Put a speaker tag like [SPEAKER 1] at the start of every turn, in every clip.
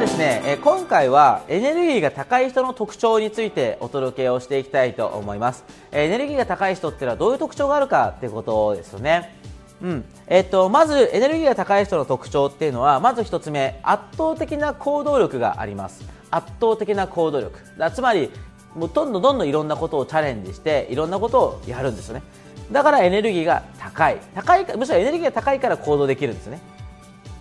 [SPEAKER 1] ですね、え今回はエネルギーが高い人の特徴についてお届けをしていきたいと思います。えエネルギーが高い人ってのはどういう特徴があるかってことですよね。うん。えっと、まずエネルギーが高い人の特徴っていうのはまず1つ目圧倒的な行動力があります。圧倒的な行動力。だつまりもうどんどんどんどんいろんなことをチャレンジしていろんなことをやるんですよね。だからエネルギーが高い。高いむしろエネルギーが高いから行動できるんですね。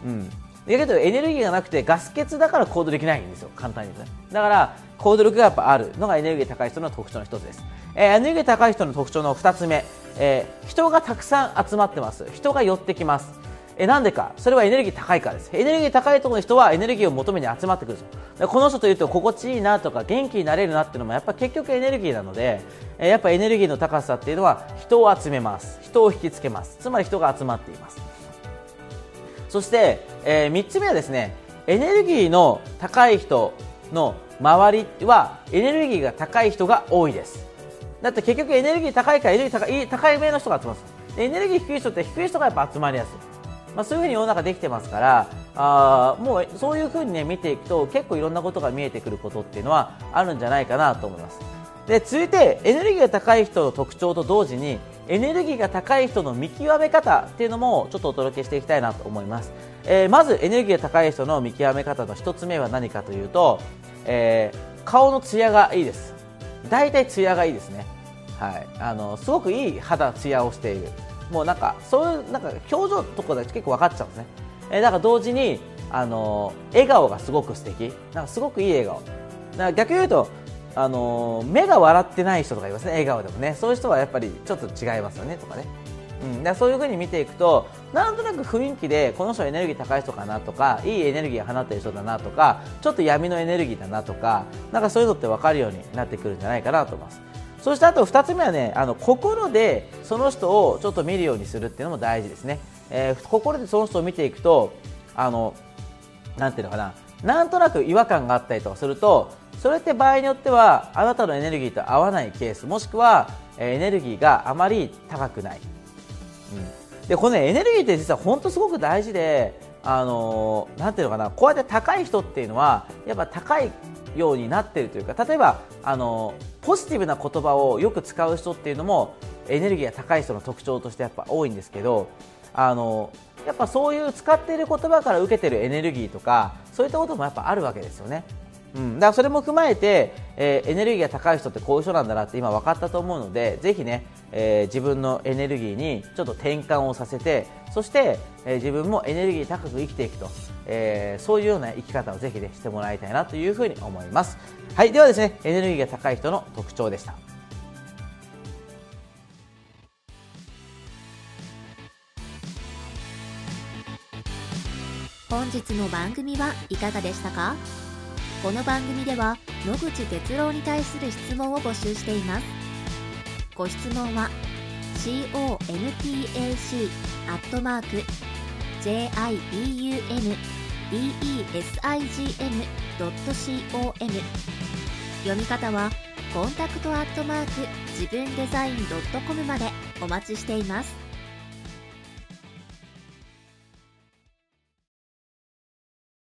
[SPEAKER 1] うん。だけどエネルギーがなくてガス欠だから行動できないんですよ。簡単に言うとだから行動力がやっぱあるのがエネルギー高い人の特徴の一つです、えー、エネルギー高い人の特徴の2つ目、えー、人がたくさん集まってます。人が寄ってきます。えなんでか。それはエネルギー高いからです。エネルギー高いところの人はエネルギーを求めに集まってくるでこの人というと心地いいなとか元気になれるなっていうのもやっぱ結局エネルギーなのでえやっぱエネルギーの高さっていうのは人を集めます。人を引きつけます。つまり人が集まっています。そして、えー、3つ目はですねエネルギーの高い人の周りはエネルギーが高い人が多いです。だって結局エネルギー高いからエネルギー高い高い目の人が集まるエネルギー低い人って低い人がやっぱ集まりやすい。まあ、そういうふうに世の中できてますからあもうそういうふうに、ね、見ていくと結構いろんなことが見えてくることっていうのはあるんじゃないかなと思います。で続いてエネルギーが高い人の特徴と同時にエネルギーが高い人の見極め方っていうのもちょっとお届けしていきたいなと思います、えー、まずエネルギーが高い人の見極め方の1つ目は何かというと、えー、顔のツヤがいいです。大体ツヤがいいですね。はい、あのすごくいい肌ツヤをしている。もうなんかそういうなんか表情とかで結構分かっちゃうんですね、えー、だから同時にあの笑顔がすごく素敵。なんかすごくいい笑顔。逆に言うとあの目が笑ってない人とかいますね。笑顔でもね。そういう人はやっぱりちょっと違いますよねとかね、うん、だそういう風に見ていくとなんとなく雰囲気でこの人エネルギー高い人かなとかいいエネルギーを放っている人だなとかちょっと闇のエネルギーだなとかなんかそういうのって分かるようになってくるんじゃないかなと思います。そしてあと2つ目はねあの心でその人をちょっと見るようにするっていうのも大事ですね、えー、心でその人を見ていくとあのなていうのかな。なんとなく違和感があったりとかするとそれって場合によってはあなたのエネルギーと合わないケースもしくはエネルギーがあまり高くない、うん、でこの、エネルギーって実は本当すごく大事であのー、なんていうのかなこうやって高い人っていうのはやっぱ高いようになっているというか例えばあのポジティブな言葉をよく使う人っていうのもエネルギーが高い人の特徴としてやっぱ多いんですけどあのやっぱそういう使っている言葉から受けているエネルギーとかそういったこともやっぱあるわけですよね。うん、だからそれも踏まえて、えー、エネルギーが高い人ってこういう人なんだなって今分かったと思うのでぜひね、えー、自分のエネルギーにちょっと転換をさせてそして、えー、自分もエネルギー高く生きていくと、えー、そういうような生き方をぜひねしてもらいたいなというふうに思います。はい。ではですねエネルギーが高い人の特徴でした。
[SPEAKER 2] 本日の番組はいかがでしたか？この番組では野口哲郎に対する質問を募集しています。ご質問は contac.jibundesign.com 読み方はコンタクトアットマーク自分デザイン .com までお待ちしています。